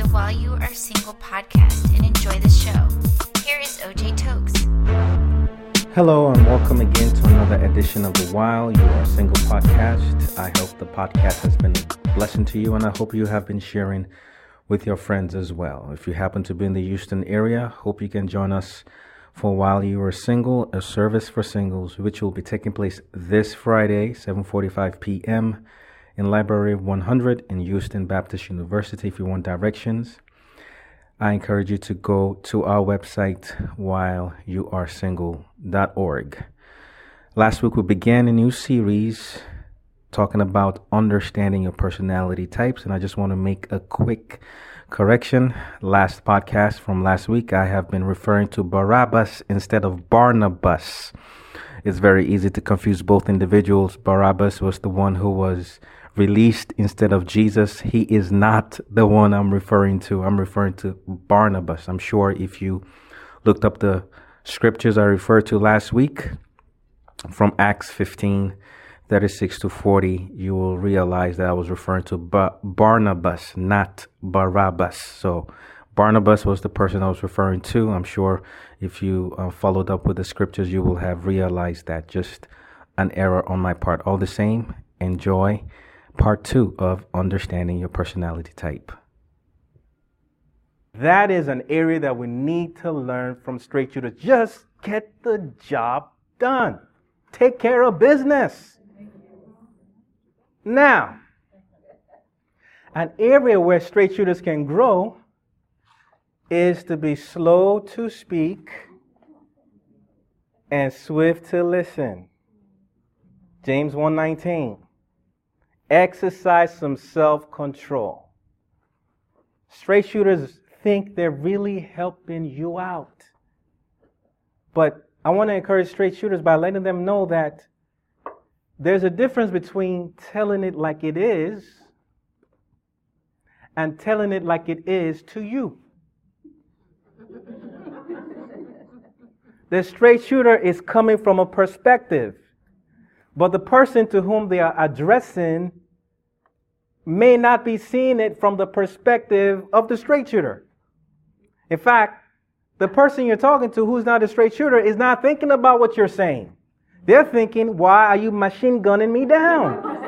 the While You Are Single podcast and enjoy the show. Here is OJ Tokes. Hello and welcome again to another edition of the While You Are Single podcast. I hope the podcast has been a blessing to you and I hope you have been sharing with your friends as well. If you happen to be in the Houston area, hope you can join us for While You Are Single, a service for singles, which will be taking place this Friday, 7:45 p.m. in Library 100 in Houston Baptist University. If you want directions, I encourage you to go to our website, whileyouaresingle.org. Last week, we began a new series talking about understanding your personality types, and I just want to make a quick correction. Last podcast from last week, I have been referring to Barabbas instead of Barnabas. It's very easy to confuse both individuals. Barabbas was the one who was released instead of Jesus. He is not the one I'm referring to. I'm referring to Barnabas. I'm sure if you looked up the scriptures I referred to last week from Acts 15 36 to 40, you will realize that I was referring to ba- Barnabas, not Barabbas. So, Barnabas was the person I was referring to. I'm sure if you uh, followed up with the scriptures, you will have realized that. Just an error on my part. All the same, enjoy part two of understanding your personality type. That is an area that we need to learn from straight shooters. Just get the job done. Take care of business. Now, an area where straight shooters can grow is to be slow to speak and swift to listen. James 1:19 exercise some self control. Straight shooters think they're really helping you out. But I want to encourage straight shooters by letting them know that there's a difference between telling it like it is and telling it like it is to you. The straight shooter is coming from a perspective, but the person to whom they are addressing may not be seeing it from the perspective of the straight shooter. In fact, the person you're talking to who's not a straight shooter is not thinking about what you're saying. They're thinking, why are you machine gunning me down?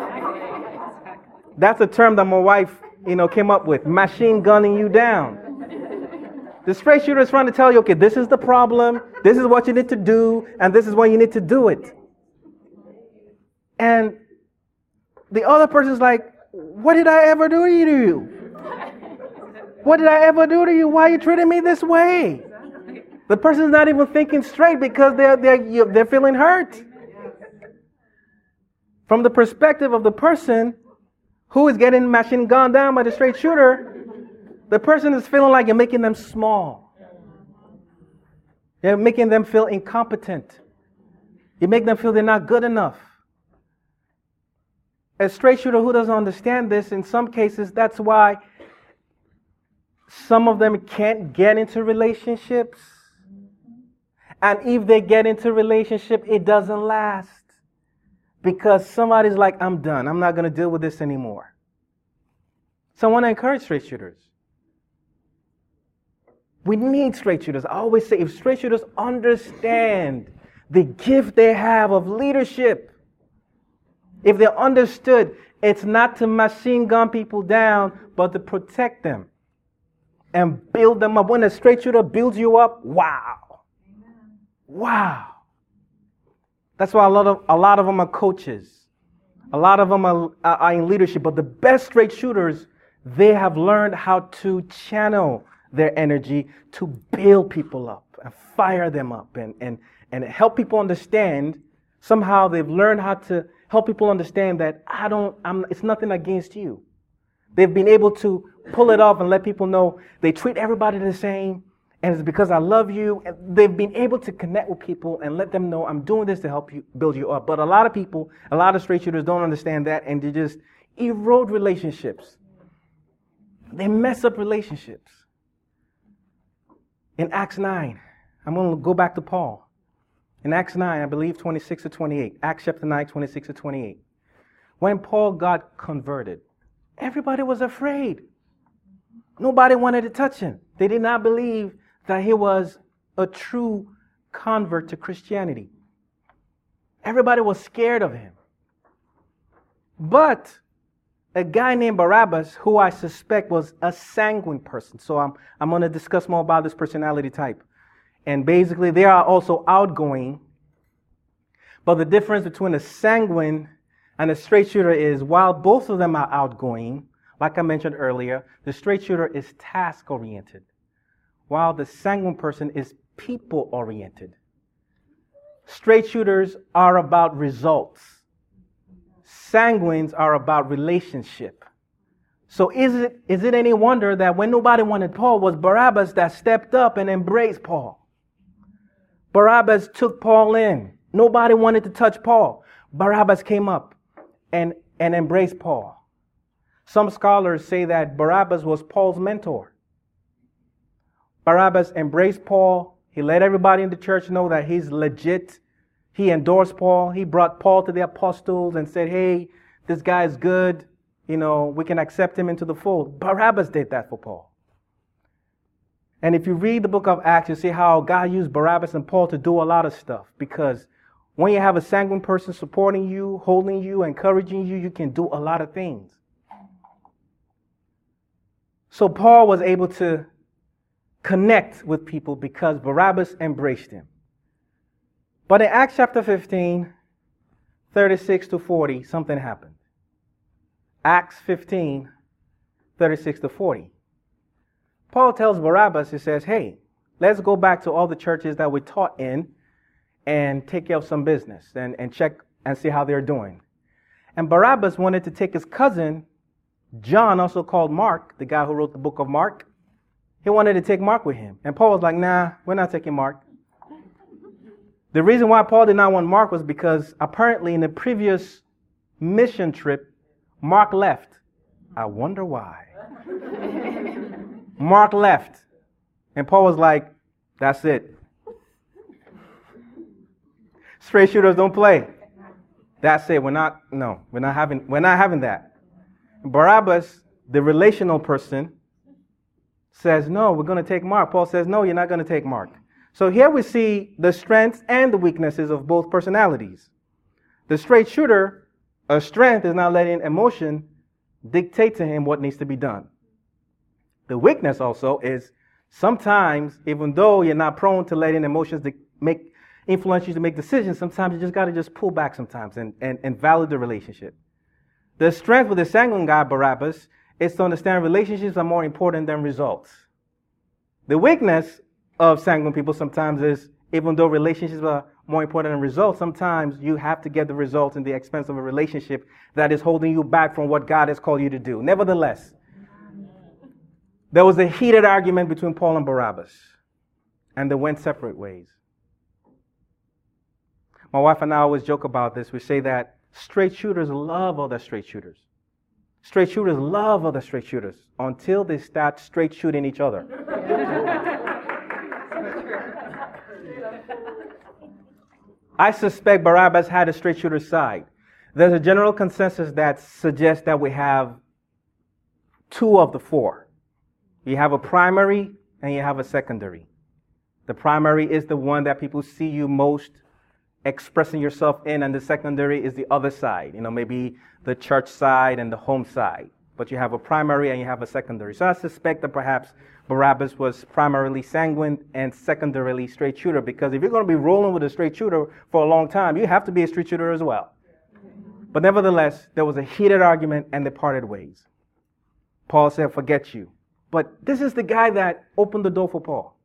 That's a term that my wife, you know, came up with, machine gunning you down. The straight shooter is trying to tell you, okay, this is the problem, this is what you need to do, and this is when you need to do it. And the other person's like, what did I ever do to you? What did I ever do to you? Why are you treating me this way? The person's not even thinking straight because they're, they're, they're feeling hurt. From the perspective of the person who is getting machine gunned down by the straight shooter, the person is feeling like you're making them small. You're making them feel incompetent. You make them feel they're not good enough a straight shooter who doesn't understand this, in some cases, that's why some of them can't get into relationships. And if they get into relationship, it doesn't last. Because somebody's like, I'm done. I'm not going to deal with this anymore. So I want to encourage straight shooters. We need straight shooters. I always say if straight shooters understand the gift they have of leadership, if they're understood it's not to machine gun people down, but to protect them and build them up. When a straight shooter builds you up, wow. Wow. That's why a lot of, a lot of them are coaches. A lot of them are, are in leadership, but the best straight shooters, they have learned how to channel their energy to build people up and fire them up and, and, and help people understand. Somehow they've learned how to help people understand that I don't, I'm, it's nothing against you. They've been able to pull it off and let people know they treat everybody the same and it's because I love you. And they've been able to connect with people and let them know I'm doing this to help you build you up. But a lot of people, a lot of straight shooters don't understand that and they just erode relationships. They mess up relationships. In Acts 9, I'm going to go back to Paul. In Acts 9, I believe 26 to 28. Acts chapter 9, 26 to 28. When Paul got converted, everybody was afraid. Nobody wanted to touch him. They did not believe that he was a true convert to Christianity. Everybody was scared of him. But a guy named Barabbas, who I suspect was a sanguine person. So I'm, I'm going to discuss more about this personality type. And basically, they are also outgoing. But the difference between a sanguine and a straight shooter is while both of them are outgoing, like I mentioned earlier, the straight shooter is task oriented, while the sanguine person is people oriented. Straight shooters are about results. Sanguines are about relationship. So is it, is it any wonder that when nobody wanted Paul was Barabbas that stepped up and embraced Paul? Barabbas took Paul in. Nobody wanted to touch Paul. Barabbas came up and, and embraced Paul. Some scholars say that Barabbas was Paul's mentor. Barabbas embraced Paul. He let everybody in the church know that he's legit. He endorsed Paul. He brought Paul to the apostles and said, Hey, this guy is good. You know, we can accept him into the fold. Barabbas did that for Paul. And if you read the book of Acts, you see how God used Barabbas and Paul to do a lot of stuff. Because when you have a sanguine person supporting you, holding you, encouraging you, you can do a lot of things. So Paul was able to connect with people because Barabbas embraced him. But in Acts chapter 15, 36 to 40, something happened. Acts 15, 36 to 40. Paul tells Barabbas, he says, Hey, let's go back to all the churches that we taught in and take care of some business and, and check and see how they're doing. And Barabbas wanted to take his cousin, John, also called Mark, the guy who wrote the book of Mark. He wanted to take Mark with him. And Paul was like, Nah, we're not taking Mark. The reason why Paul did not want Mark was because apparently in the previous mission trip, Mark left. I wonder why. Mark left. And Paul was like, that's it. Straight shooters don't play. That's it. We're not, no, we're not having, we're not having that. Barabbas, the relational person, says, no, we're going to take Mark. Paul says, no, you're not going to take Mark. So here we see the strengths and the weaknesses of both personalities. The straight shooter, a strength is not letting emotion dictate to him what needs to be done. The weakness also is sometimes, even though you're not prone to letting emotions make influence you to make decisions, sometimes you just got to just pull back sometimes and, and, and value the relationship. The strength with the sanguine guy, Barabbas, is to understand relationships are more important than results. The weakness of sanguine people sometimes is even though relationships are more important than results, sometimes you have to get the results in the expense of a relationship that is holding you back from what God has called you to do. Nevertheless, there was a heated argument between Paul and Barabbas, and they went separate ways. My wife and I always joke about this. We say that straight shooters love other straight shooters. Straight shooters love other straight shooters until they start straight shooting each other. I suspect Barabbas had a straight shooter side. There's a general consensus that suggests that we have two of the four. You have a primary and you have a secondary. The primary is the one that people see you most expressing yourself in, and the secondary is the other side. You know, maybe the church side and the home side. But you have a primary and you have a secondary. So I suspect that perhaps Barabbas was primarily sanguine and secondarily straight shooter because if you're going to be rolling with a straight shooter for a long time, you have to be a straight shooter as well. But nevertheless, there was a heated argument and they parted ways. Paul said, Forget you. But this is the guy that opened the door for Paul.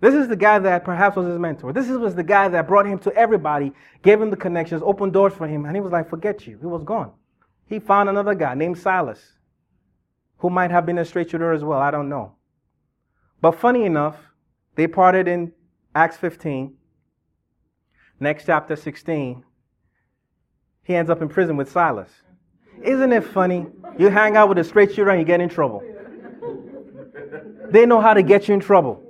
This is the guy that perhaps was his mentor. This was the guy that brought him to everybody, gave him the connections, opened doors for him, and he was like, Forget you. He was gone. He found another guy named Silas, who might have been a straight shooter as well. I don't know. But funny enough, they parted in Acts 15. Next chapter 16, he ends up in prison with Silas. Isn't it funny? You hang out with a straight shooter and you get in trouble. They know how to get you in trouble.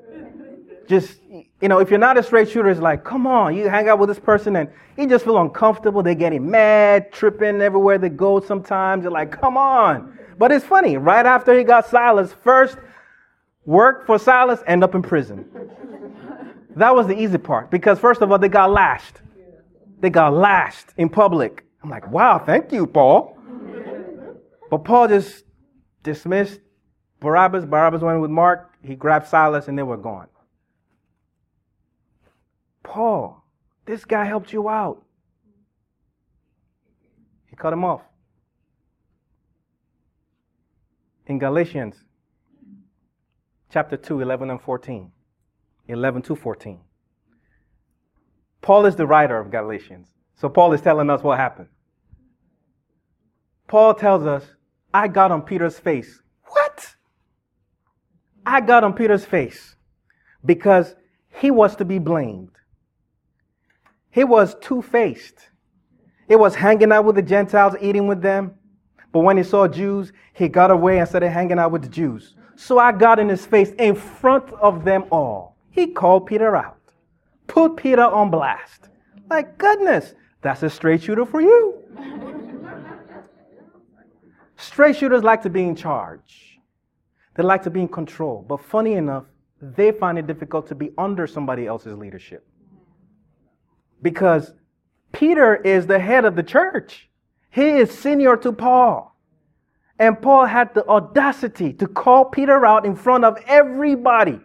Just, you know, if you're not a straight shooter, it's like, come on, you hang out with this person and you just feel uncomfortable. They're getting mad, tripping everywhere they go sometimes. You're like, come on. But it's funny, right after he got Silas, first work for Silas, end up in prison. That was the easy part because, first of all, they got lashed. They got lashed in public. I'm like, wow, thank you, Paul. But Paul just dismissed Barabbas. Barabbas went with Mark. He grabbed Silas and they were gone. Paul, this guy helped you out. He cut him off. In Galatians chapter 2, 11 and 14. 11 to 14. Paul is the writer of Galatians. So Paul is telling us what happened. Paul tells us, I got on Peter's face. What? I got on Peter's face because he was to be blamed. He was two faced. He was hanging out with the Gentiles, eating with them. But when he saw Jews, he got away and started hanging out with the Jews. So I got in his face in front of them all. He called Peter out, put Peter on blast. Like, goodness, that's a straight shooter for you. straight shooters like to be in charge, they like to be in control. But funny enough, they find it difficult to be under somebody else's leadership. Because Peter is the head of the church, he is senior to Paul. And Paul had the audacity to call Peter out in front of everybody.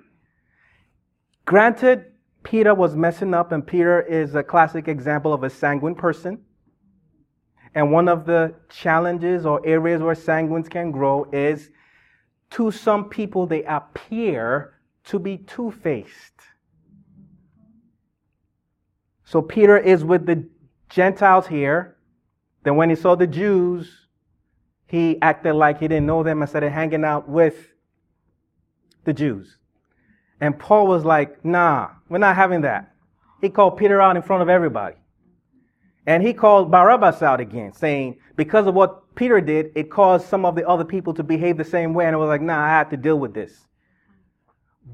Granted, Peter was messing up, and Peter is a classic example of a sanguine person. And one of the challenges or areas where sanguines can grow is to some people, they appear to be two faced. So Peter is with the Gentiles here. Then when he saw the Jews, he acted like he didn't know them and started hanging out with the Jews. And Paul was like, nah, we're not having that. He called Peter out in front of everybody. And he called Barabbas out again, saying, because of what Peter did, it caused some of the other people to behave the same way. And it was like, nah, I had to deal with this.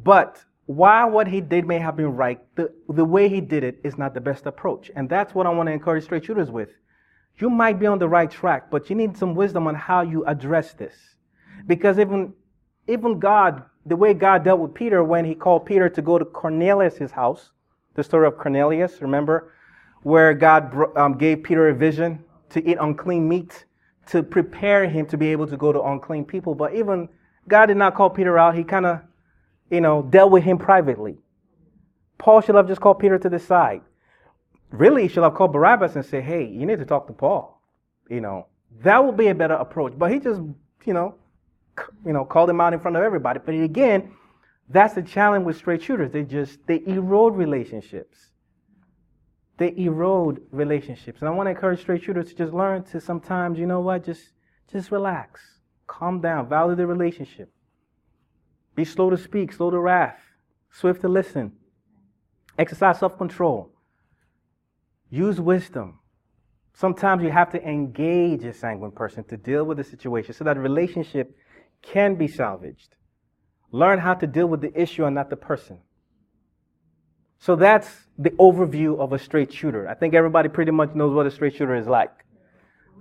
But while what he did may have been right, the, the way he did it is not the best approach. And that's what I want to encourage straight shooters with you might be on the right track, but you need some wisdom on how you address this. Because even, even God, the way God dealt with Peter when he called Peter to go to Cornelius' house, the story of Cornelius, remember, where God um, gave Peter a vision to eat unclean meat to prepare him to be able to go to unclean people. But even God did not call Peter out. He kind of, you know, dealt with him privately. Paul should have just called Peter to the side really he should have called Barabbas and said, hey, you need to talk to Paul. You know, that would be a better approach. But he just, you know, you know, called him out in front of everybody. But again, that's the challenge with straight shooters. They just they erode relationships. They erode relationships. And I want to encourage straight shooters to just learn to sometimes, you know what, just just relax. Calm down. Value the relationship. Be slow to speak, slow to wrath, swift to listen. Exercise self-control. Use wisdom. Sometimes you have to engage a sanguine person to deal with the situation so that relationship can be salvaged. Learn how to deal with the issue and not the person. So that's the overview of a straight shooter. I think everybody pretty much knows what a straight shooter is like.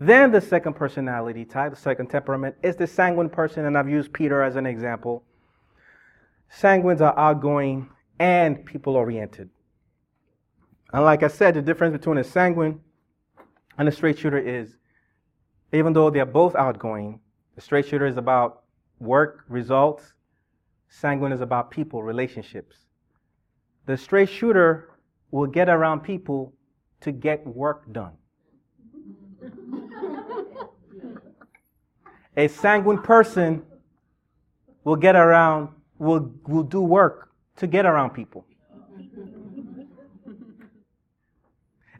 Then the second personality type, the second temperament, is the sanguine person, and I've used Peter as an example. Sanguines are outgoing and people oriented. And like I said, the difference between a sanguine and a straight shooter is even though they're both outgoing, the straight shooter is about work, results, sanguine is about people, relationships. The straight shooter will get around people to get work done. a sanguine person will get around, will, will do work to get around people.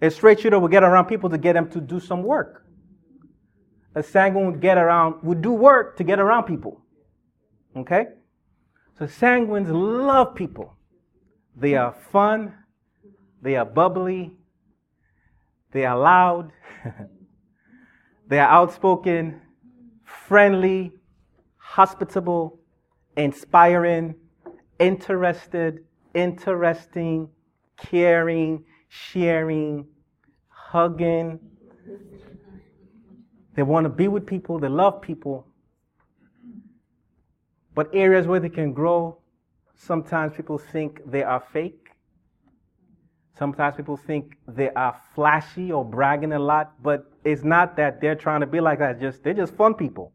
A straight shooter will get around people to get them to do some work. A sanguine would get around, would do work to get around people. Okay? So sanguines love people. They are fun. They are bubbly. They are loud. They are outspoken, friendly, hospitable, inspiring, interested, interesting, caring, sharing, hugging. They want to be with people, they love people. But areas where they can grow, sometimes people think they are fake. Sometimes people think they are flashy or bragging a lot, but it's not that they're trying to be like that. Just they're just fun people.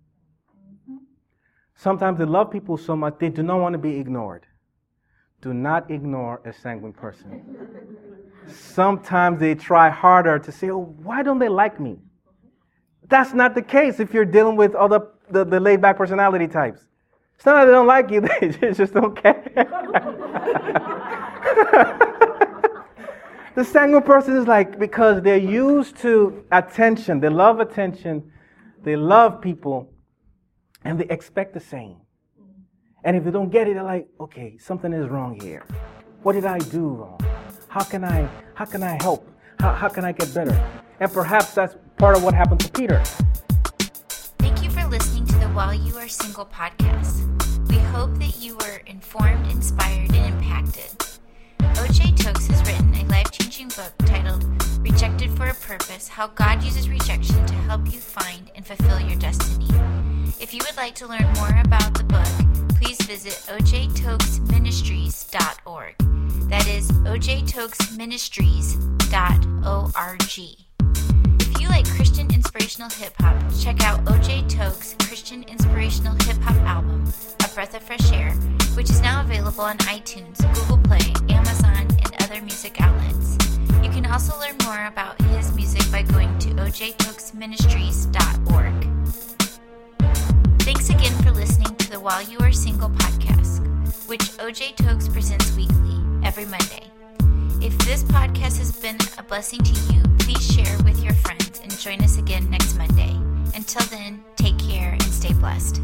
Sometimes they love people so much they do not want to be ignored. Do not ignore a sanguine person. Sometimes they try harder to say, oh, why don't they like me? That's not the case if you're dealing with other the, the laid back personality types. It's not that they don't like you, they just don't care. the sanguine person is like because they're used to attention, they love attention, they love people, and they expect the same. And if they don't get it, they're like, okay, something is wrong here. What did I do wrong? How can I how can I help? How, how can I get better? And perhaps that's part of what happened to Peter. Thank you for listening to the While You Are Single podcast. We hope that you were informed, inspired, and impacted. OJ Tokes has written a life changing book titled Rejected for a Purpose How God Uses Rejection to Help You Find and Fulfill Your Destiny. If you would like to learn more about the book, please visit ojtokesministries.org. That is ojtokesministries.org. If you like Christian inspirational hip hop, check out OJ Tokes' Christian inspirational hip hop album, A Breath of Fresh Air, which is now available on iTunes, Google Play, Amazon, and other music outlets. You can also learn more about his music by going to ojtokesministries.org. Thanks again for listening to the While You Are Single podcast, which OJ Tokes presents weekly, every Monday. If this podcast has been a blessing to you, please share with your friends and join us again next Monday. Until then, take care and stay blessed.